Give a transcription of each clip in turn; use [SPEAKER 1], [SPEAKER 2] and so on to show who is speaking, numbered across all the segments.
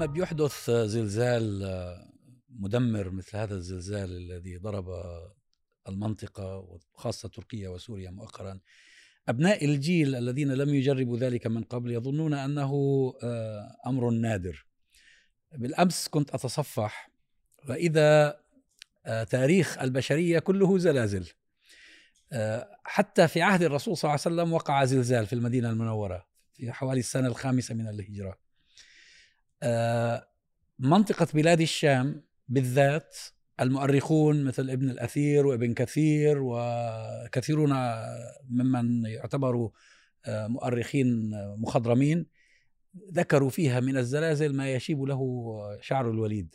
[SPEAKER 1] لما بيحدث زلزال مدمر مثل هذا الزلزال الذي ضرب المنطقة وخاصة تركيا وسوريا مؤخرا أبناء الجيل الذين لم يجربوا ذلك من قبل يظنون أنه آه، أمر نادر. بالأمس كنت أتصفح وإذا آه، تاريخ البشرية كله زلازل. آه، حتى في عهد الرسول صلى الله عليه وسلم وقع زلزال في المدينة المنورة في حوالي السنة الخامسة من الهجرة. منطقة بلاد الشام بالذات المؤرخون مثل ابن الأثير وابن كثير وكثيرون ممن يعتبروا آه، مؤرخين مخضرمين ذكروا فيها من الزلازل ما يشيب له شعر الوليد.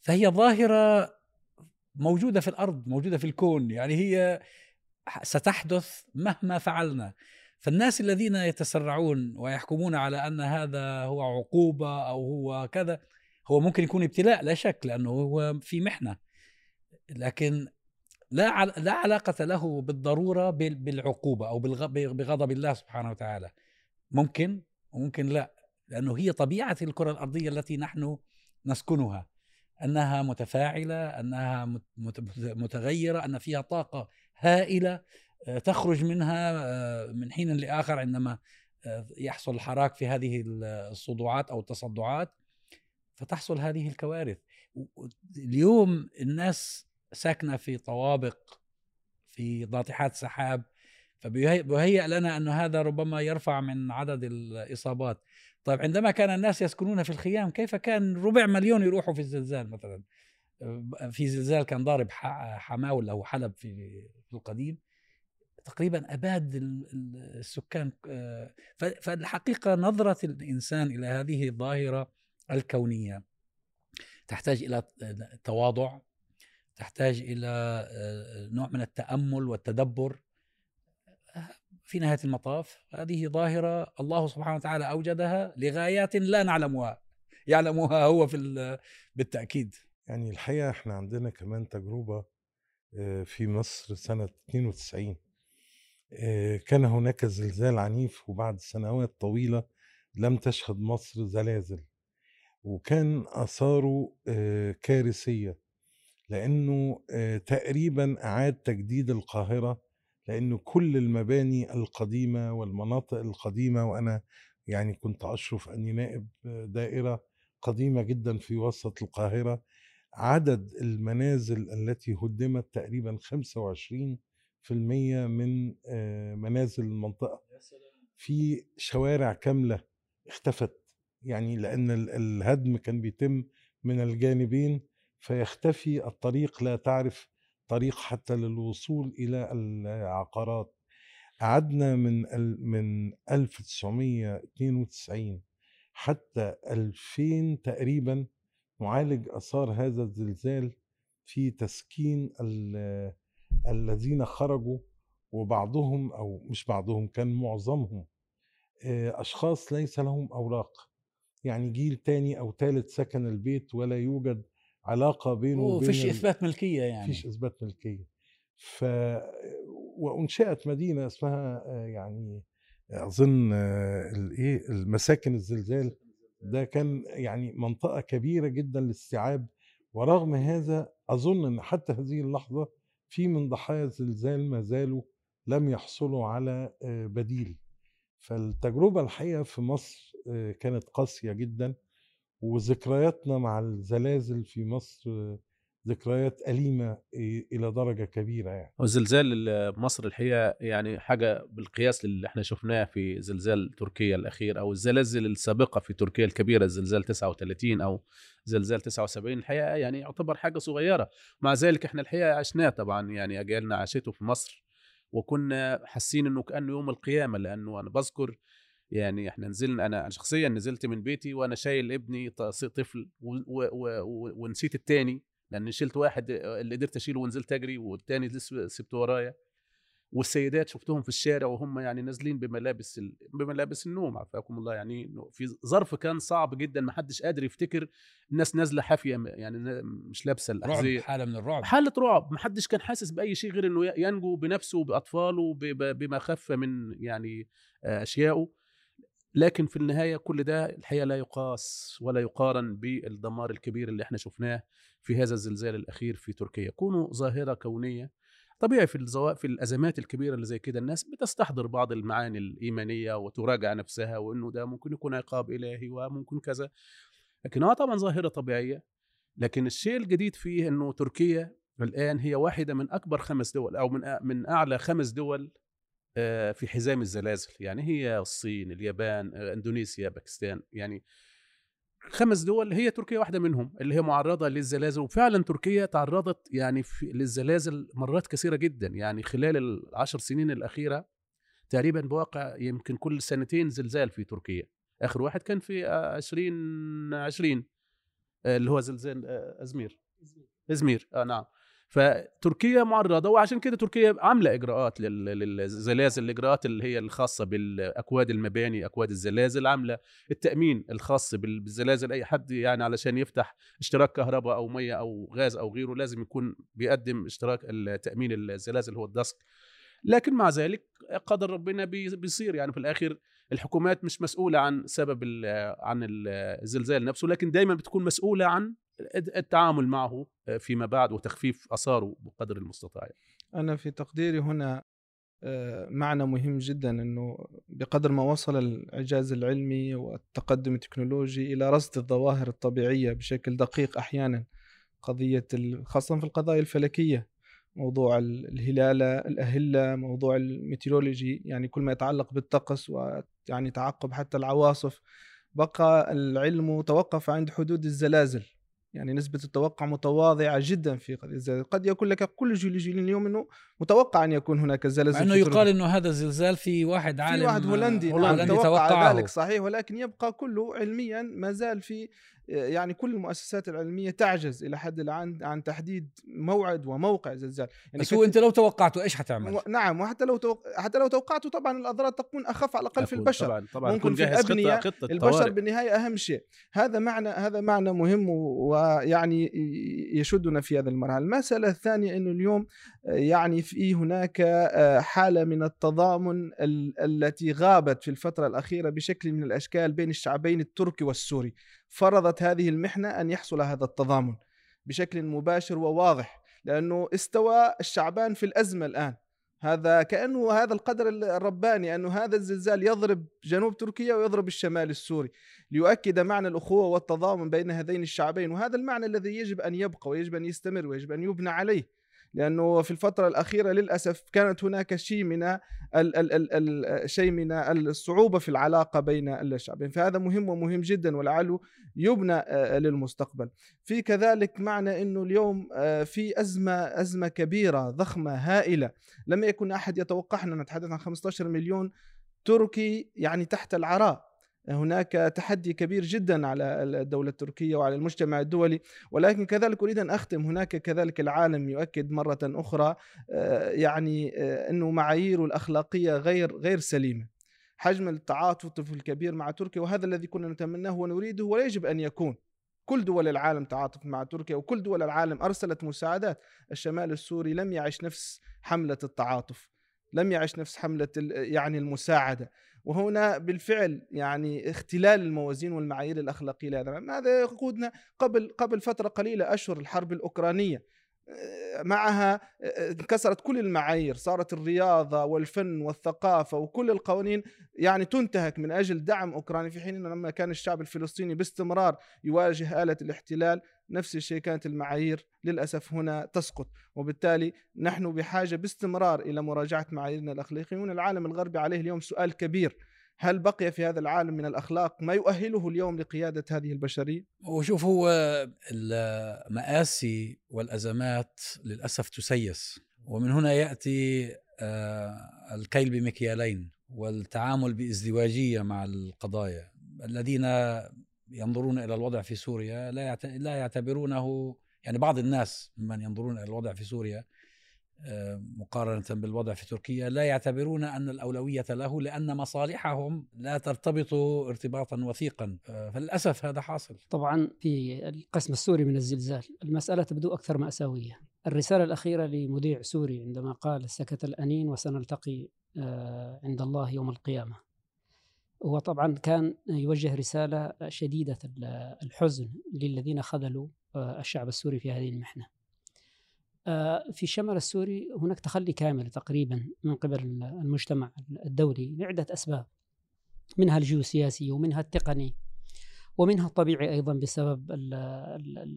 [SPEAKER 1] فهي ظاهرة موجودة في الأرض موجودة في الكون يعني هي ستحدث مهما فعلنا. فالناس الذين يتسرعون ويحكمون على أن هذا هو عقوبة أو هو كذا هو ممكن يكون ابتلاء لا شك لأنه هو في محنة. لكن لا لا علاقة له بالضرورة بالعقوبة أو بغضب الله سبحانه وتعالى. ممكن وممكن لا لأنه هي طبيعة الكرة الأرضية التي نحن نسكنها. أنها متفاعلة أنها متغيرة أن فيها طاقة هائلة. تخرج منها آه، من حين لآخر عندما آه، يحصل الحراك في هذه الصدوعات أو التصدعات فتحصل هذه الكوارث. اليوم الناس ساكنة في طوابق في ناطحات سحاب فبيهيأ لنا أن هذا ربما يرفع من عدد الإصابات. طيب عندما كان الناس يسكنون في الخيام كيف كان ربع مليون يروحوا في الزلزال مثلا؟ في زلزال كان ضارب حماول أو حلب في القديم. تقريبا أباد السكان آه، فالحقيقة نظرة الإنسان إلى هذه الظاهرة الكونية تحتاج إلى تواضع تحتاج إلى آه، نوع من التأمل والتدبر. في نهاية المطاف هذه ظاهرة الله سبحانه وتعالى أوجدها لغايات لا نعلمها يعلمها هو في بالتأكيد.
[SPEAKER 2] يعني الحقيقة إحنا عندنا كمان تجربة آه، في مصر سنة 92 آه، كان هناك زلزال عنيف وبعد سنوات طويلة لم تشهد مصر زلازل وكان آثاره كارثية لأنه تقريبا أعاد تجديد القاهرة لأنه كل المباني القديمة والمناطق القديمة وأنا يعني كنت أشرف أني نائب دائرة قديمة جدا في وسط القاهرة عدد المنازل التي هدمت تقريبا 25% من منازل المنطقة. في شوارع كاملة اختفت يعني لأن الهدم كان بيتم من الجانبين فيختفي الطريق لا تعرف طريق حتى للوصول إلى العقارات. قعدنا من من 1992 حتى 2000 تقريبا نعالج آثار هذا الزلزال في تسكين الذين خرجوا وبعضهم أو مش بعضهم كان معظمهم آه، أشخاص ليس لهم أوراق. يعني جيل تاني أو ثالث سكن البيت ولا يوجد علاقة بينه
[SPEAKER 1] وبين فيش إثبات ملكية يعني.
[SPEAKER 2] فيش إثبات ملكية. ف وانشئت مدينة اسمها يعني أظن الايه المساكن الزلزال. ده كان يعني منطقة كبيرة جدا لاستيعاب ورغم هذا أظن إن حتى هذه اللحظة في من ضحايا الزلزال ما زالوا لم يحصلوا على بديل. فالتجربة الحقيقة في مصر آه، كانت قاسية جدا وذكرياتنا مع الزلازل في مصر ذكريات أليمة إلى درجة كبيرة يعني.
[SPEAKER 3] وزلزال مصر الحقيقة يعني حاجة بالقياس اللي إحنا شفناه في زلزال تركيا الأخير أو الزلازل السابقة في تركيا الكبيرة زلزال 39 أو زلزال 79 الحقيقة يعني يعتبر حاجة صغيرة. مع ذلك إحنا الحقيقة عشناه طبعا يعني أجيالنا عاشته في مصر وكنا حاسين إنه كأنه يوم القيامة لأنه أنا بذكر يعني إحنا نزلنا أنا شخصيا نزلت من بيتي وأنا شايل ابني طفل ونسيت التاني. لأن شلت واحد اللي قدرت أشيله ونزلت أجري والتاني لسه سبته ورايا. والسيدات شفتهم في الشارع وهم يعني نازلين بملابس ال... بملابس النوم عافاكم الله. يعني في ظرف كان صعب جدا ما حدش قادر يفتكر الناس نازلة حافية يعني مش لابسة
[SPEAKER 1] الأحذية. حالة من الرعب.
[SPEAKER 3] حالة رعب. ما حدش كان حاسس بأي شيء غير إنه ينجو بنفسه وبأطفاله بما خف من يعني اشيائه لكن في النهاية كل ده الحقيقة لا يقاس ولا يقارن بالدمار الكبير اللي إحنا شفناه في هذا الزلزال الأخير في تركيا. كونه ظاهرة كونية. طبيعي في الزوا... في الأزمات الكبيرة اللي زي كده الناس بتستحضر بعض المعاني الإيمانية وتراجع نفسها وإنه ده ممكن يكون عقاب إلهي وممكن كذا. لكن هو طبعا ظاهرة طبيعية. لكن الشيء الجديد فيه إنه تركيا الآن هي واحدة من أكبر خمس دول أو من من أعلى خمس دول في حزام الزلازل يعني هي الصين اليابان آه، إندونيسيا باكستان يعني خمس دول هي تركيا واحدة منهم اللي هي معرضة للزلازل وفعلا تركيا تعرضت يعني في للزلازل مرات كثيرة جدا يعني خلال العشر سنين الأخيرة تقريبا بواقع يمكن كل سنتين زلزال في تركيا. آخر واحد كان في آه، 2020 آه، اللي هو زلزال آه، أزمير. أزمير آه نعم. فتركيا معرضة وعشان كده تركيا عاملة إجراءات لل- للزلازل الإجراءات اللي هي الخاصة بالأكواد المباني أكواد الزلازل عاملة التأمين الخاص بال- بالزلازل. أي حد يعني علشان يفتح اشتراك كهرباء أو مية أو غاز أو غيره لازم يكون بيقدم اشتراك التأمين الزلازل هو الدسك. لكن مع ذلك قدر ربنا بي- بيصير يعني في الآخر الحكومات مش مسؤولة عن سبب عن الزلزال نفسه لكن دايما بتكون مسؤولة عن التعامل معه فيما بعد وتخفيف آثاره بقدر المستطاع.
[SPEAKER 4] أنا في تقديري هنا آه، معنى مهم جدا أنه بقدر ما وصل الإعجاز العلمي والتقدم التكنولوجي إلى رصد الظواهر الطبيعية بشكل دقيق أحيانا. قضية ال- خاصة في القضايا الفلكية موضوع ال- الهلالة الأهلة موضوع ال meteorology يعني كل ما يتعلق بالطقس ويعني تعقب حتى العواصف بقى العلم توقف عند حدود الزلازل. يعني نسبة التوقع متواضعة جدا في قضية قد يقول لك كل جيولوجيين اليوم أنه متوقع أن يكون هناك
[SPEAKER 1] مع
[SPEAKER 4] إنه
[SPEAKER 1] يقال. إنه هذا الزلزال في واحد عالم
[SPEAKER 4] في واحد هولندي نعم
[SPEAKER 1] هولندي
[SPEAKER 4] توقع ذلك صحيح ولكن يبقى كله علميا ما زال في يعني كل المؤسسات العلمية تعجز إلى حد الآن عن تحديد موعد وموقع زلزال يعني
[SPEAKER 1] بس هو أنت لو توقعته إيش حتعمل؟
[SPEAKER 4] و- نعم وحتى لو توق... حتى لو توقعته طبعا الأضرار تكون أخف على الاقل في البشر
[SPEAKER 3] طبعا طبعا
[SPEAKER 4] ممكن في
[SPEAKER 3] جاهز
[SPEAKER 4] الأبنية
[SPEAKER 3] خطه خطة
[SPEAKER 4] البشر
[SPEAKER 3] طوارئ.
[SPEAKER 4] بالنهاية أهم شيء هذا معنى هذا معنى مهم ويعني يشدنا في هذا المرحلة المسألة الثانية إنه اليوم آه، يعني في هناك آه، حالة من التضامن ال- التي غابت في الفترة الأخيرة بشكل من الأشكال بين الشعبين التركي والسوري. فرضت هذه المحنة أن يحصل هذا التضامن بشكل مباشر وواضح لأنه استوى الشعبان في الأزمة الآن. هذا كأنه هذا القدر الرباني أنه هذا الزلزال يضرب جنوب تركيا ويضرب الشمال السوري. ليؤكد معنى الأخوة والتضامن بين هذين الشعبين وهذا المعنى الذي يجب أن يبقى ويجب أن يستمر ويجب أن يبنى عليه. لأنه في الفترة الأخيرة للأسف كانت هناك شيء من شيء من الصعوبة في العلاقة بين الشعبين. فهذا مهم ومهم جدا ولعله يبنى آه، للمستقبل. في كذلك معنى إنه اليوم آه، في أزمة أزمة كبيرة ضخمة هائلة. لم يكن أحد يتوقعنا نتحدث عن 15 مليون تركي يعني تحت العراء. هناك تحدي كبير جدا على الدولة التركية وعلى المجتمع الدولي ولكن كذلك أريد أن أختم. هناك كذلك العالم يؤكد مرة أخرى آه، يعني آه، أنه معاييره الأخلاقية غير غير سليمة. حجم التعاطف الكبير مع تركيا وهذا الذي كنا نتمناه ونريده ولا يجب أن يكون. كل دول العالم تعاطفت مع تركيا وكل دول العالم أرسلت مساعدات. الشمال السوري لم يعش نفس حملة التعاطف. لم يعش نفس حملة يعني المساعدة وهنا بالفعل يعني اختلال الموازين والمعايير الأخلاقية لهذا. هذا يقودنا قبل قبل فترة قليلة أشهر الحرب الأوكرانية معها آه، انكسرت كل المعايير صارت الرياضة والفن والثقافة وكل القوانين يعني تنتهك من أجل دعم أوكرانيا في حين أنه لما كان الشعب الفلسطيني باستمرار يواجه آلة الاحتلال نفس الشيء كانت المعايير للأسف هنا تسقط. وبالتالي نحن بحاجة باستمرار إلى مراجعة معاييرنا الأخلاقية وهنا العالم الغربي عليه اليوم سؤال كبير. هل بقي في هذا العالم من الأخلاق ما يؤهله اليوم لقيادة هذه البشرية؟
[SPEAKER 1] وشوف هو المآسي والأزمات للأسف تسيس ومن هنا يأتي آه، الكيل بمكيالين والتعامل بازدواجية مع القضايا الذين ينظرون إلى الوضع في سوريا لا لا يعتبرونه يعني بعض الناس ممن ينظرون إلى الوضع في سوريا مقارنة بالوضع في تركيا لا يعتبرون أن الأولوية له لأن مصالحهم لا ترتبط ارتباطا وثيقا. آه، فللأسف هذا حاصل.
[SPEAKER 5] طبعا في القسم السوري من الزلزال المسألة تبدو أكثر مأساوية. الرسالة الأخيرة لمذيع سوري عندما قال سكت الأنين وسنلتقي آه، عند الله يوم القيامة. هو طبعا كان يوجه رسالة شديدة الحزن للذين خذلوا آه، الشعب السوري في هذه المحنة. في الشمال السوري هناك تخلي كامل تقريبا من قبل المجتمع الدولي لعدة أسباب منها الجيوسياسي ومنها التقني ومنها الطبيعي أيضا بسبب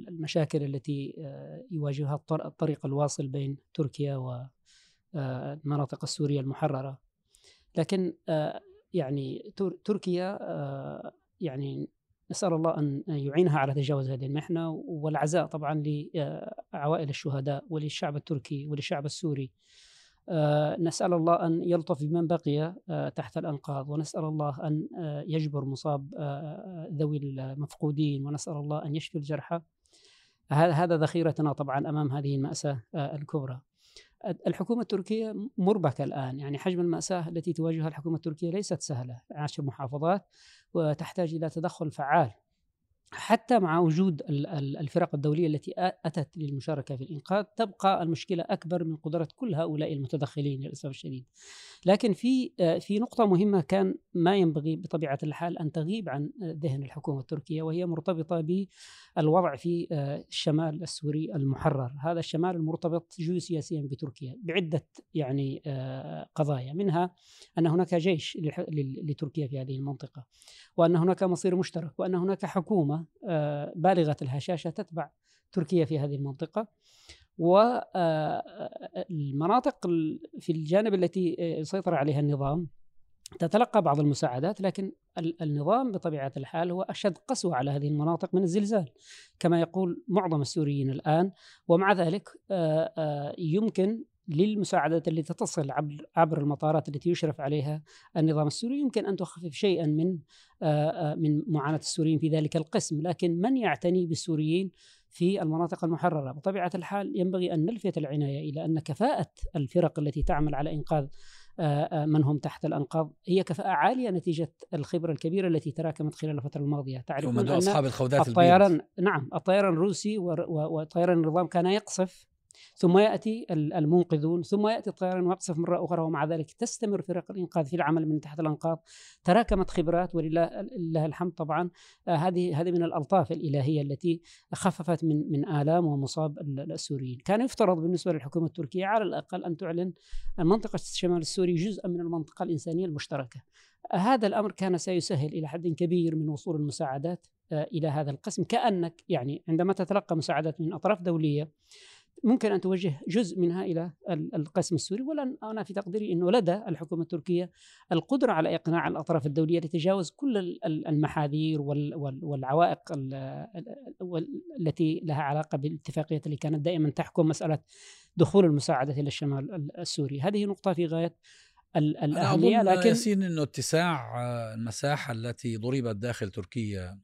[SPEAKER 5] المشاكل التي آه، يواجهها الطريق الواصل بين تركيا والمناطق السورية المحررة. لكن يعني تركيا آه، يعني نسأل الله أن يعينها على تجاوز هذه المحنة والعزاء طبعا لعوائل الشهداء وللشعب التركي وللشعب السوري. آه، نسأل الله أن يلطف بمن بقي آه، تحت الأنقاض ونسأل الله أن يجبر مصاب ذوي المفقودين ونسأل الله أن يشفي الجرحى. هذا ذخيرتنا طبعا أمام هذه المأساة الكبرى. الحكومة التركية مربكة الآن يعني حجم المأساة التي تواجهها الحكومة التركية ليست سهلة. عشر محافظات وتحتاج إلى تدخل فعال. حتى مع وجود الفرق الدولية التي أتت للمشاركة في الإنقاذ تبقى المشكلة أكبر من قدرة كل هؤلاء المتدخلين للأسف الشديد. لكن في في نقطة مهمة كان ما ينبغي بطبيعة الحال أن تغيب عن ذهن الحكومة التركية وهي مرتبطة بالوضع في الشمال السوري المحرر. هذا الشمال المرتبط جيوسياسيا بتركيا بعدة يعني قضايا منها أن هناك جيش لتركيا في هذه المنطقة وأن هناك مصير مشترك وأن هناك حكومة بالغة الهشاشة تتبع تركيا في هذه المنطقة. والمناطق في الجانب التي يسيطر عليها النظام تتلقى بعض المساعدات لكن النظام بطبيعة الحال هو أشد قسوة على هذه المناطق من الزلزال. كما يقول معظم السوريين الآن ومع ذلك يمكن للمساعدات التي تصل عبر عبر المطارات التي يشرف عليها النظام السوري. يمكن أن تخفف شيئا من من معاناة السوريين في ذلك القسم، لكن من يعتني بالسوريين في المناطق المحررة؟ بطبيعة الحال ينبغي أن نلفت العناية إلى أن كفاءة الفرق التي تعمل على إنقاذ من هم تحت الأنقاض هي كفاءة عالية نتيجة الخبرة الكبيرة التي تراكمت خلال الفترة الماضية.
[SPEAKER 1] تعرفون أن أصحاب الخوذات
[SPEAKER 5] الطيران نعم الطيران الروسي وطيران النظام كان يقصف ثم يأتي المنقذون ثم يأتي الطيران ويقصف مرة أخرى ومع ذلك تستمر فرق الإنقاذ في العمل من تحت الأنقاض. تراكمت خبرات ولله الحمد طبعا. آه، هذه هذه من الألطاف الإلهية التي خففت من من آلام ومصاب السوريين. كان يفترض بالنسبة للحكومة التركية على الأقل أن تعلن منطقة الشمال السوري جزءا من المنطقة الإنسانية المشتركة. هذا الأمر كان سيسهل إلى حد كبير من وصول المساعدات آه، إلى هذا القسم. كأنك يعني عندما تتلقى مساعدات من أطراف دولية ممكن أن توجه جزء منها إلى القسم السوري ولا أنا في تقديري إنه لدى الحكومة التركية القدرة على إقناع الأطراف الدولية لتجاوز كل المحاذير والعوائق التي لها علاقة بالاتفاقيات اللي كانت دائما تحكم مسألة دخول المساعدات إلى الشمال السوري، هذه نقطة في غاية
[SPEAKER 1] الأهمية لكن ياسين أنه اتساع المساحة التي ضربت داخل تركيا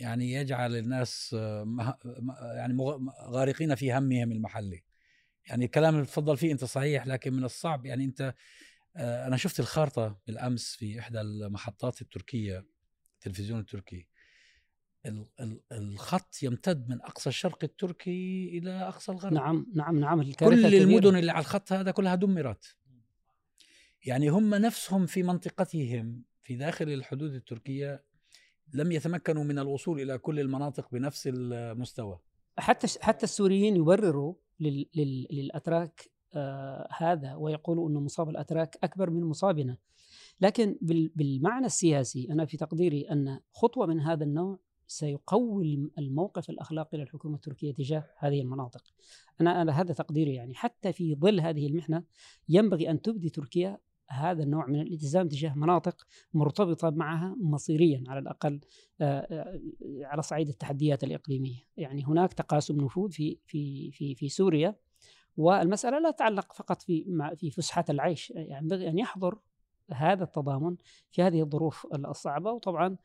[SPEAKER 1] يعني يجعل الناس يعني غارقين في همهم المحلي. يعني الكلام اللي تفضل فيه أنت صحيح لكن من الصعب يعني أنت آه، أنا شفت الخارطة بالأمس في إحدى المحطات التركية التلفزيون التركي. الخط يمتد من أقصى الشرق التركي إلى أقصى الغرب.
[SPEAKER 5] نعم نعم نعم
[SPEAKER 1] كل المدن اللي على الخط هذا كلها دمرت. يعني هم نفسهم في منطقتهم في داخل الحدود التركية لم يتمكنوا من الوصول إلى كل المناطق بنفس المستوى.
[SPEAKER 5] حتى حتى السوريين يبرروا للأتراك آه هذا ويقولوا ان مصاب الأتراك أكبر من مصابنا. لكن بالمعنى السياسي أنا في تقديري أن خطوة من هذا النوع سيقوي الموقف الأخلاقي للحكومة التركية تجاه هذه المناطق. أنا أنا هذا تقديري يعني. حتى في ظل هذه المحنة ينبغي أن تبدي تركيا هذا النوع من الالتزام تجاه مناطق مرتبطة معها مصيريا على الأقل آه، آه، على صعيد التحديات الإقليمية، يعني هناك تقاسم نفوذ في في في في سوريا والمسألة لا تتعلق فقط في في فسحة العيش، يعني ينبغي أن يحضر هذا التضامن في هذه الظروف الصعبة وطبعا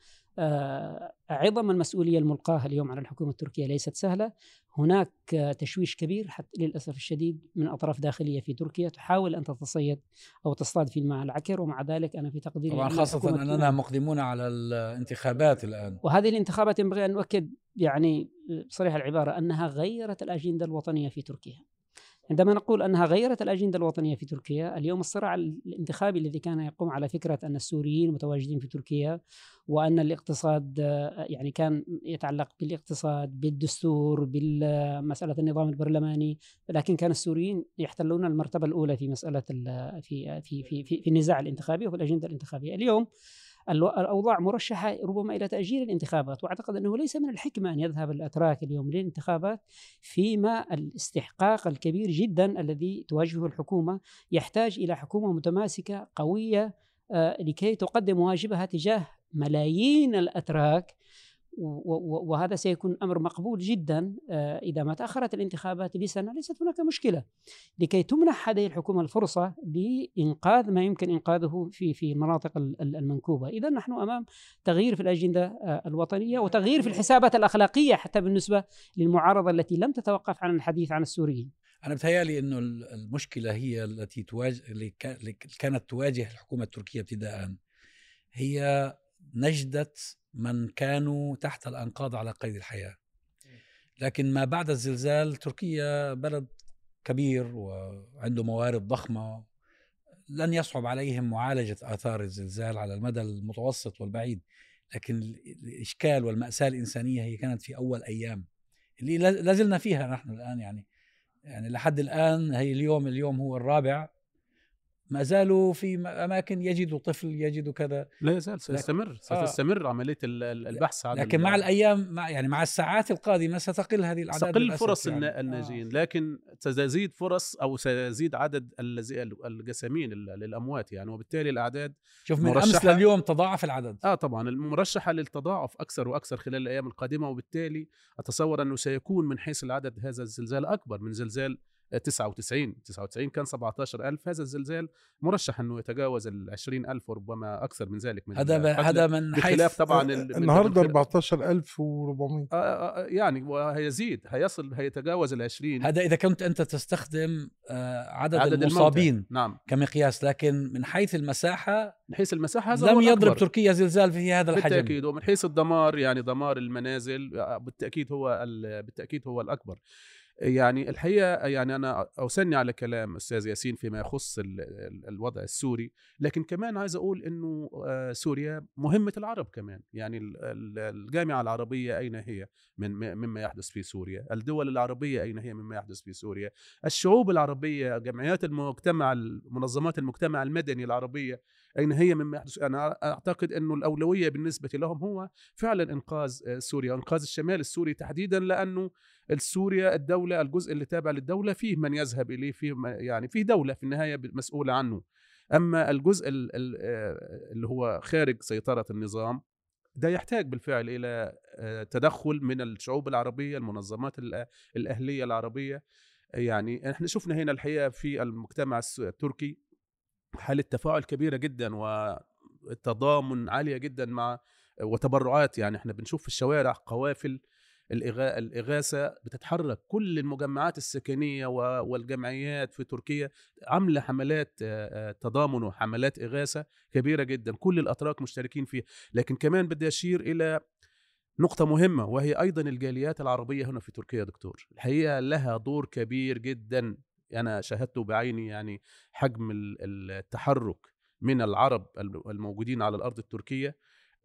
[SPEAKER 5] عظم المسؤولية الملقاة اليوم على الحكومة التركية ليست سهلة. هناك تشويش كبير حتى للأسف الشديد من أطراف داخلية في تركيا تحاول أن تتصيد أو تصطاد في الماء العكر ومع ذلك أنا في تقديري
[SPEAKER 1] طبعا خاصة أننا مقدمون على الانتخابات الآن.
[SPEAKER 5] وهذه الانتخابات ينبغي أن نؤكد يعني بصريح العبارة أنها غيرت الأجندة الوطنية في تركيا. عندما نقول أنها غيرت الأجندة الوطنية في تركيا، اليوم الصراع الانتخابي الذي كان يقوم على فكرة أن السوريين متواجدين في تركيا وأن الاقتصاد يعني كان يتعلق بالاقتصاد، بالدستور، بمساله النظام البرلماني، لكن كان السوريين يحتلون المرتبة الأولى في مسألة في في في في, في النزاع الانتخابي وفي الأجندة الانتخابية. اليوم الأوضاع مرشحة ربما إلى تأجيل الانتخابات وأعتقد أنه ليس من الحكمة أن يذهب الأتراك اليوم للانتخابات فيما الاستحقاق الكبير جدا الذي تواجهه الحكومة. يحتاج إلى حكومة متماسكة قوية آه، لكي تقدم واجبها تجاه ملايين الأتراك وهذا سيكون أمر مقبول جدا آه، إذا ما تأخرت الانتخابات لسنة ليست هناك مشكلة لكي تمنح هذه الحكومة الفرصة لإنقاذ ما يمكن إنقاذه في في المناطق المنكوبة، اذا نحن أمام تغيير في الأجندة آه، الوطنية وتغيير في الحسابات الأخلاقية حتى بالنسبة للمعارضة التي لم تتوقف عن الحديث عن السوريين.
[SPEAKER 1] أنا بتهيألي إنه المشكلة هي التي تواجه اللي كانت تواجه الحكومة التركية ابتداء هي نجدة من كانوا تحت الأنقاض على قيد الحياة. لكن ما بعد الزلزال تركيا بلد كبير وعنده موارد ضخمة. لن يصعب عليهم معالجة آثار الزلزال على المدى المتوسط والبعيد. لكن الإشكال والمأساة الإنسانية هي كانت في أول أيام. اللي لازلنا فيها نحن الآن يعني. يعني لحد الآن هي اليوم اليوم هو الرابع ما زالوا في أماكن يجدوا طفل يجدوا كذا
[SPEAKER 3] لا يزال سيستمر ستستمر آه. عملية البحث
[SPEAKER 1] عن لكن مع الأيام مع يعني مع الساعات القادمة ستقل هذه الأعداد
[SPEAKER 3] ستقل فرص يعني. الناجين آه. لكن ستزيد فرص أو سيزيد عدد الجسامين للأموات يعني وبالتالي الأعداد
[SPEAKER 1] شوف من أمس لليوم تضاعف العدد
[SPEAKER 3] آه طبعا المرشحة للتضاعف أكثر وأكثر خلال الأيام القادمة وبالتالي أتصور أنه سيكون من حيث العدد هذا الزلزال أكبر من زلزال 99 99 كان 17000 هذا الزلزال مرشح أنه يتجاوز ال 20000 وربما أكثر من ذلك من
[SPEAKER 1] هذا هذا من
[SPEAKER 3] حيث طبعا
[SPEAKER 2] النهارده 14400
[SPEAKER 3] آه، آه، آه، يعني وهيزيد هيصل هيتجاوز ال 20
[SPEAKER 1] هذا إذا كنت أنت تستخدم عدد, عدد المصابين
[SPEAKER 3] نعم.
[SPEAKER 1] كمقياس لكن من حيث المساحة
[SPEAKER 3] من حيث المساحة
[SPEAKER 1] هذا لم يضرب أكبر. تركيا زلزال في هذا الحجم.
[SPEAKER 3] بالتأكيد ومن حيث الدمار يعني دمار المنازل بالتأكيد هو بالتأكيد هو الأكبر. يعني الحقيقة يعني أنا أوسني على كلام أستاذ ياسين فيما يخص الوضع السوري لكن كمان عايز أقول إنه آه، سوريا مهمة العرب كمان. يعني الجامعة العربية أين هي؟ من مما يحدث في سوريا. الدول العربية أين هي مما يحدث في سوريا؟ الشعوب العربية جمعيات المجتمع منظمات المجتمع المدني العربية أين هي مما يحدث؟ أنا أعتقد أنه الأولوية بالنسبة لهم هو فعلا إنقاذ آه، سوريا. إنقاذ الشمال السوري تحديدا لأنه سوريا الدولة الجزء اللي تابع للدولة فيه من يذهب إليه فيه يعني فيه دولة في النهاية مسؤولة عنه. أما الجزء آه، اللي هو خارج سيطرة النظام ده يحتاج بالفعل إلى آه، تدخل من الشعوب العربية المنظمات الأهلية العربية. يعني إحنا شفنا هنا الحقيقة في المجتمع التركي. حاله تفاعل كبيره جدا وتضامن عالية جدا مع وتبرعات؟ يعني إحنا بنشوف في الشوارع قوافل الإغاثة بتتحرك كل المجمعات السكنية والجمعيات في تركيا عاملة حملات تضامن وحملات إغاثة كبيرة جدا كل الأتراك مشتركين فيها. لكن كمان بدي أشير إلى نقطة مهمة وهي أيضا الجاليات العربية هنا في تركيا دكتور. الحقيقة لها دور كبير جدا. أنا شاهدته بعيني يعني حجم التحرك من العرب الموجودين على الأرض التركية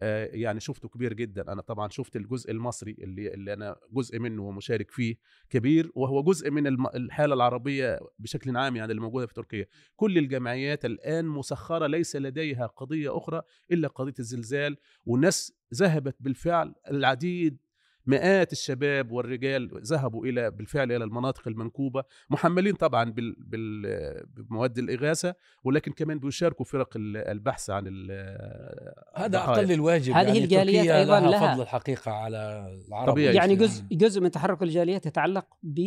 [SPEAKER 3] آه، يعني شفته كبير جدا. أنا طبعا شفت الجزء المصري اللي اللي أنا جزء منه ومشارك فيه كبير وهو جزء من الحالة العربية بشكل عام يعني اللي موجودة في تركيا. كل الجمعيات الآن مسخرة ليس لديها قضية أخرى إلا قضية الزلزال والناس ذهبت بالفعل العديد مئات الشباب والرجال ذهبوا إلى بالفعل إلى المناطق المنكوبة محملين طبعا بمواد الإغاثة ولكن كمان بيشاركوا فرق البحث عن
[SPEAKER 1] هذا أقل الواجب
[SPEAKER 5] هذه يعني الجاليات أيضا لها
[SPEAKER 1] فضل الحقيقة على العرب
[SPEAKER 5] يعني جزء جزء من تحرك الجاليات يتعلق ب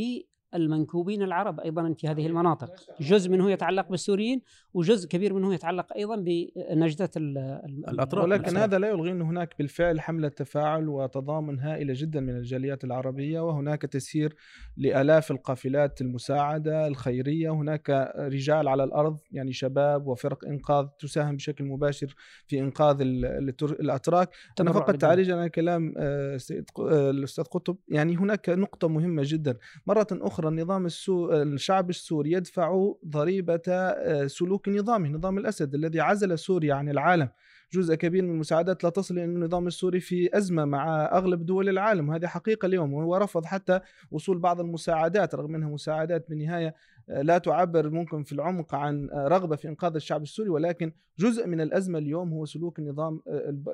[SPEAKER 5] المنكوبين العرب أيضا في هذه المناطق. جزء منه يتعلق بالسوريين وجزء كبير منه يتعلق أيضا بنجدة
[SPEAKER 4] الأطراف ولكن هذا لا يلغي ان هناك بالفعل حملة تفاعل وتضامن هائلة جدا من الجاليات العربية وهناك تسيير لآلاف القافلات المساعدة الخيرية. هناك رجال على الأرض يعني شباب وفرق إنقاذ تساهم بشكل مباشر في إنقاذ الأتراك. أنا فقط تعريجا على كلام آه، آه، الأستاذ قطب. يعني هناك نقطة مهمة جدا. مرة أخرى أخرى النظام السو... الشعب السوري يدفع ضريبة آه، سلوك نظامه نظام الأسد الذي عزل سوريا عن العالم. جزء كبير من المساعدات لا تصل لأن النظام السوري في أزمة مع أغلب دول العالم وهذه حقيقة اليوم. وهو رفض حتى وصول بعض المساعدات رغم أنها مساعدات بالنهاية لا تعبر ممكن في العمق عن رغبة في إنقاذ الشعب السوري ولكن جزء من الأزمة اليوم هو سلوك النظام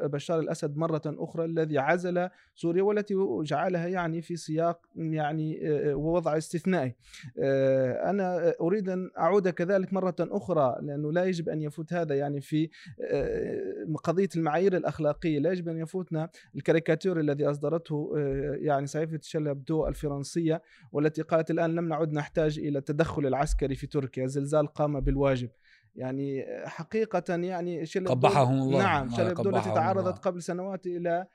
[SPEAKER 4] بشار الأسد مرة أخرى الذي عزل سوريا والتي جعلها يعني في سياق يعني ووضع استثنائي. أنا أريد أن أعود كذلك مرة أخرى لأنه لا يجب أن يفوت هذا يعني في قضية المعايير الأخلاقية. لا يجب أن يفوتنا الكاريكاتير الذي أصدرته يعني صحيفة شلبدو الفرنسية والتي قالت الآن لم نعد نحتاج إلى التدخل العسكري في تركيا زلزال قام بالواجب. يعني حقيقة يعني
[SPEAKER 1] قبحهم الله
[SPEAKER 4] نعم شلبدو التي تعرضت قبل سنوات إلى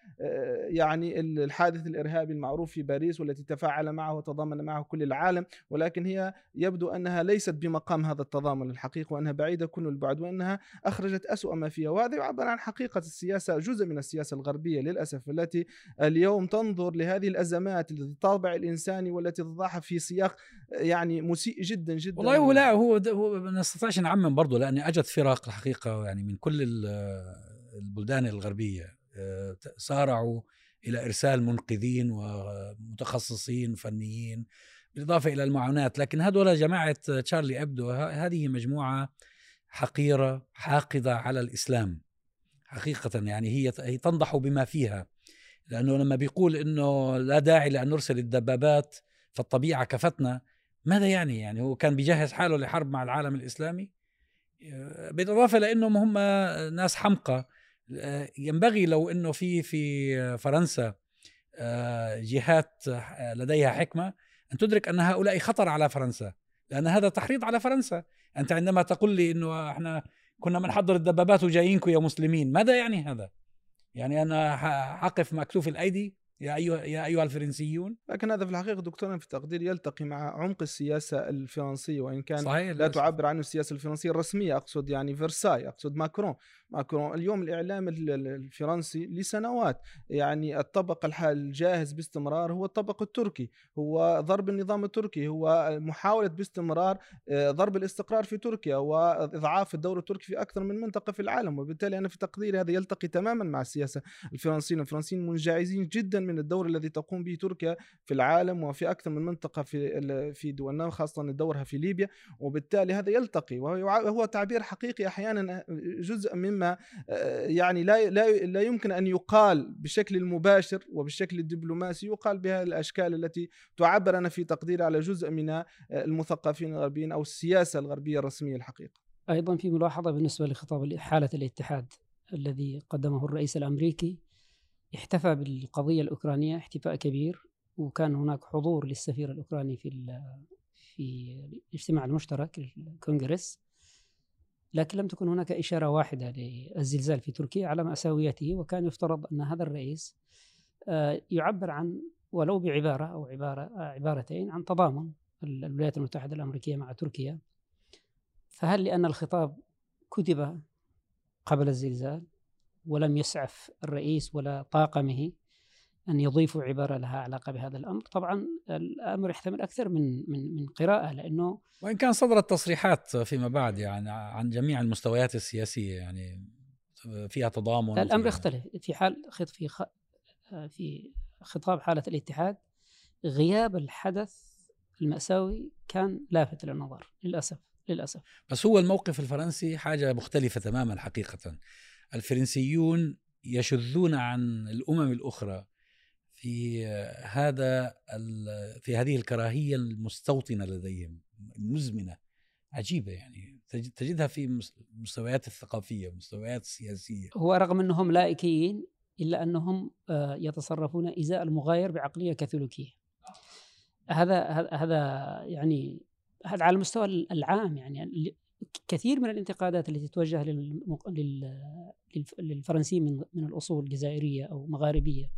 [SPEAKER 4] يعني الحادث الإرهابي المعروف في باريس والتي تفاعل معه وتضامن معه كل العالم ولكن هي يبدو أنها ليست بمقام هذا التضامن الحقيقي وأنها بعيدة كل البعد وأنها أخرجت أسوأ ما فيها. وهذا يعبر عن حقيقة السياسة جزء من السياسة الغربية للأسف التي اليوم تنظر لهذه الأزمات الطابع الإنساني والتي تضعها في سياق يعني مسيء جدا جدا.
[SPEAKER 1] والله هو لا هو, هو ما نستطيعش نعمم برضه لأن أجت فرق الحقيقة يعني من كل البلدان الغربية. سارعوا إلى إرسال منقذين ومتخصصين فنيين بالإضافة إلى المعونات لكن هذول جماعة تشارلي أبدو هذه مجموعة حقيرة حاقدة على الإسلام. حقيقة يعني هي هي تنضح بما فيها. لأنه لما بيقول إنه لا داعي لأن نرسل الدبابات فالطبيعة كفتنا ماذا يعني؟ يعني هو كان بيجهز حاله لحرب مع العالم الإسلامي؟ بالاضافة لأنهم هم ناس حمقى. ينبغي لو إنه في في فرنسا آه، جهات آه، لديها حكمة أن تدرك أن هؤلاء خطر على فرنسا لأن هذا تحريض على فرنسا. أنت عندما تقول لي إنه إحنا كنا بنحضر الدبابات وجايينكم يا مسلمين ماذا يعني هذا؟ يعني أنا حقف مكتوف الأيدي؟ يا ايها يا أيها الفرنسيون.
[SPEAKER 4] لكن هذا في الحقيقة دكتور في التقدير يلتقي مع عمق السياسة الفرنسية وإن كان صحيح لا تعبر عنه السياسة الفرنسية الرسمية أقصد يعني فرساي أقصد ماكرون ماكرون اليوم الإعلام الفرنسي لسنوات يعني الطبق الجاهز باستمرار هو الطبق التركي هو ضرب النظام التركي هو محاولة باستمرار آه، ضرب الاستقرار في تركيا وإضعاف الدور التركي في أكثر من منطقة في العالم. وبالتالي أنا في تقديري هذا يلتقي تماما مع السياسة الفرنسيين. الفرنسيين منجعزين جدا من الدور الذي تقوم به تركيا في العالم وفي أكثر من منطقة في في دولنا خاصة دورها في ليبيا وبالتالي هذا يلتقي وهو تعبير حقيقي أحيانا جزء مما يعني لا لا لا يمكن أن يقال بشكل مباشر وبالشكل الدبلوماسي يقال بهذه الأشكال التي تعبر أنا في تقديري على جزء من المثقفين الغربيين أو السياسة الغربية الرسمية الحقيقة.
[SPEAKER 5] أيضا في ملاحظة بالنسبة لخطاب حالة الاتحاد الذي قدمه الرئيس الأمريكي احتفى بالقضية الأوكرانية احتفاء كبير وكان هناك حضور للسفير الأوكراني في في الاجتماع المشترك الكونغرس. لكن لم تكن هناك إشارة واحدة للزلزال في تركيا على مأساويته وكان يفترض أن هذا الرئيس آه، يعبر عن ولو بعبارة أو عبارة آه، عبارتين عن تضامن الولايات المتحدة الأمريكية مع تركيا. فهل لأن الخطاب كتب قبل الزلزال؟ ولم يسعف الرئيس ولا طاقمه أن يضيفوا عبارة لها علاقة بهذا الأمر. طبعا الأمر يحتمل أكثر من من من قراءة لأنه
[SPEAKER 1] وإن كان صدرت تصريحات فيما بعد يعني عن جميع المستويات السياسية يعني فيها تضامن
[SPEAKER 5] الأمر يختلف. في حال في خ... في خطاب حالة الاتحاد غياب الحدث المأساوي كان لافت للنظر للأسف للأسف.
[SPEAKER 1] بس هو الموقف الفرنسي حاجة مختلفة تماما حقيقة. الفرنسيون يشذون عن الأمم الأخرى في هذا في هذه الكراهية المستوطنة لديهم المزمنه عجيبة يعني. تجدها في المستويات الثقافية والمستويات السياسية.
[SPEAKER 5] هو رغم أنهم لائكيين إلا أنهم آه، يتصرفون إزاء المغاير بعقلية كاثوليكية. هذا هذا يعني هذا على المستوى العام يعني. كثير من الانتقادات التي توجه للفرنسيين من من الأصول جزائريه أو مغاربية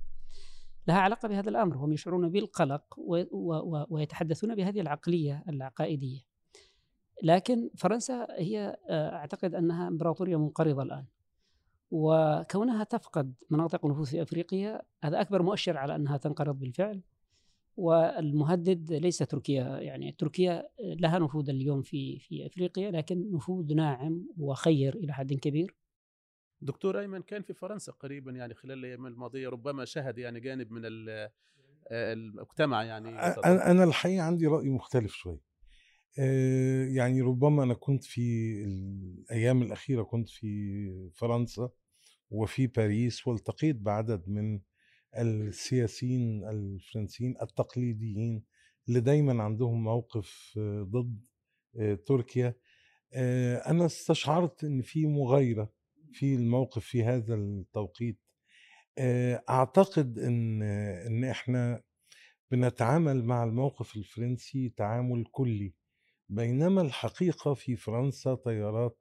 [SPEAKER 5] لها علاقة بهذا الأمر. هم يشعرون بالقلق ويتحدثون بهذه العقلية العقائدية. لكن فرنسا هي آه، أعتقد أنها إمبراطورية منقرضة الآن. وكونها تفقد مناطق نفوذ في أفريقيا هذا أكبر مؤشر على أنها تنقرض بالفعل. والمهدد ليس تركيا يعني تركيا لها نفوذ اليوم في في إفريقيا لكن نفوذ ناعم وخير إلى حد كبير.
[SPEAKER 3] دكتور أيمن كان في فرنسا قريبا يعني خلال الأيام الماضية ربما شهد يعني جانب من ال- المجتمع يعني
[SPEAKER 2] أنا أنا الحقيقة عندي رأي مختلف شوية آه، يعني ربما أنا كنت في الأيام الأخيرة كنت في فرنسا وفي باريس والتقيت بعدد من السياسيين الفرنسيين التقليديين اللي دايما عندهم موقف آه، ضد آه، تركيا. آه، أنا استشعرت إن في مغايرة في الموقف في هذا التوقيت. أعتقد إن إن إحنا بنتعامل مع الموقف الفرنسي تعامل كلي بينما الحقيقة في فرنسا تيارات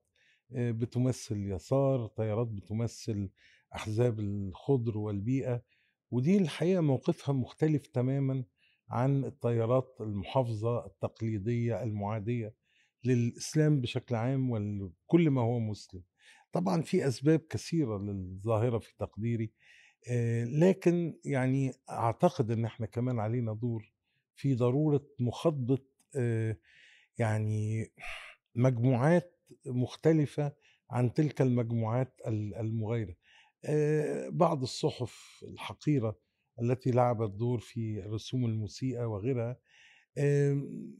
[SPEAKER 2] بتمثل اليسار تيارات بتمثل أحزاب الخضر والبيئة. ودي الحقيقة موقفها مختلف تماما عن التيارات المحافظة التقليدية المعادية للإسلام بشكل عام وكل ما هو مسلم. طبعا في أسباب كثيرة للظاهرة في تقديري آه، لكن يعني أعتقد إن إحنا كمان علينا دور في ضرورة مخاطبه آه، يعني مجموعات مختلفة عن تلك المجموعات ال- المغايرة. آه، بعض الصحف الحقيرة التي لعبت دور في الرسوم المسيئه وغيرها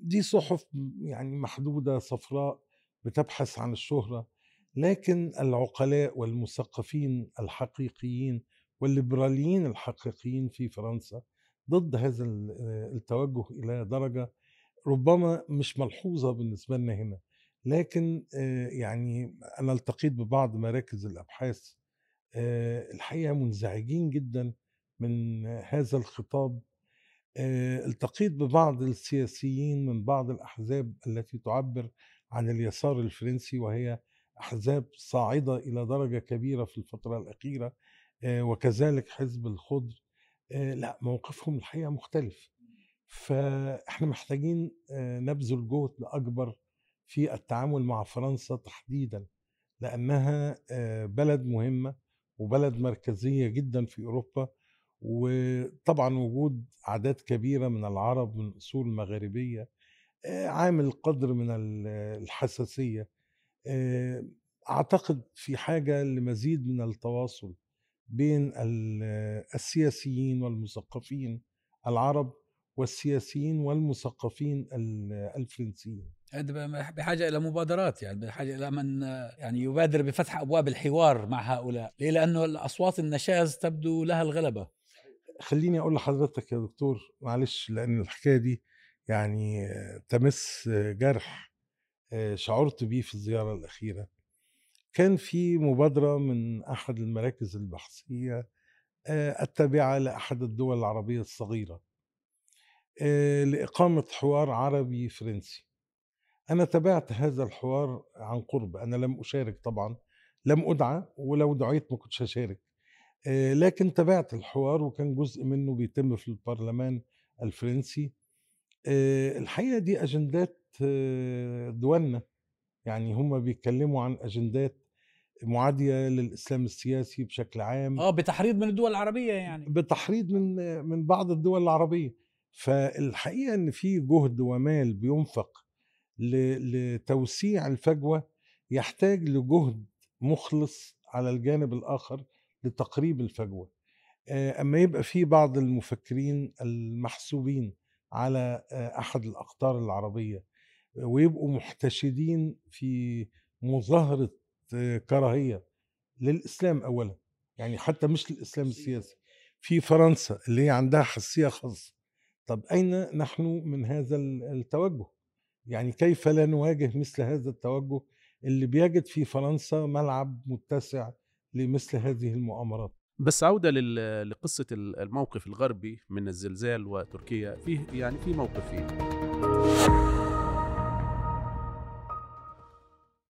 [SPEAKER 2] دي صحف يعني محدودة صفراء بتبحث عن الشهرة لكن العقلاء والمثقفين الحقيقيين والليبراليين الحقيقيين في فرنسا ضد هذا ال- التوجه إلى درجة ربما مش ملحوظة بالنسبة لنا هنا لكن آه، يعني أنا التقيت ببعض مراكز الأبحاث آه، الحقيقة منزعجين جدا من هذا الخطاب. آه، التقيت ببعض السياسيين من بعض الأحزاب التي تعبر عن اليسار الفرنسي وهي أحزاب صاعدة إلى درجة كبيرة في الفترة الأخيرة آه، وكذلك حزب الخضر. آه، لا موقفهم الحقيقة مختلف. فإحنا محتاجين آه، نبذل جهد اكبر في التعامل مع فرنسا تحديدا لأنها آه، بلد مهمة وبلد مركزية جدا في أوروبا وطبعا وجود أعداد كبيرة من العرب من أصول مغاربيه آه، عامل قدر من ال- الحساسية آه، أعتقد في حاجة لمزيد من التواصل بين ال- السياسيين والمثقفين العرب والسياسيين والمثقفين ال- الفرنسيين.
[SPEAKER 1] بحاجة إلى مبادرات يعني بحاجة إلى من يعني يبادر بفتح أبواب الحوار مع هؤلاء. ليه؟ لأنه الأصوات النشاز تبدو لها الغلبة.
[SPEAKER 2] خليني أقول لحضرتك يا دكتور معلش لأن الحكاية دي يعني تمس جرح آه، شعرت بيه في الزيارة الأخيرة. كان في مبادرة من أحد المراكز البحثية آه، التابعة لأحد الدول العربية الصغيرة آه، لإقامة حوار عربي فرنسي. أنا تابعت هذا الحوار عن قرب أنا لم أشارك طبعا لم أدعى ولو دعيت ما كنتش هشارك. آه، لكن تابعت الحوار وكان جزء منه بيتم في البرلمان الفرنسي. آه، الحقيقة دي أجندات آه، دولنا يعني هم بيتكلموا عن أجندات معادية للإسلام السياسي بشكل عام.
[SPEAKER 1] آه بتحريض من الدول العربية يعني.
[SPEAKER 2] بتحريض من من بعض الدول العربية. فالحقيقة إن في جهد ومال بينفق لتوسيع الفجوة يحتاج لجهد مخلص على الجانب الآخر لتقريب الفجوة. آه، أما يبقى في بعض المفكرين المحسوبين على آه، أحد الأقطار العربية ويبقوا محتشدين في مظاهرة آه، كراهية للإسلام اولا يعني حتى مش للإسلام السياسي في فرنسا اللي هي عندها حساسية خاصة. طب أين نحن من هذا ال- التوجه؟ يعني كيف لا نواجه مثل هذا التوجه اللي بيجد في فرنسا ملعب متسع لمثل هذه المؤامرات؟
[SPEAKER 3] بس عودة لقصة الموقف الغربي من الزلزال وتركيا فيه يعني في موقفين.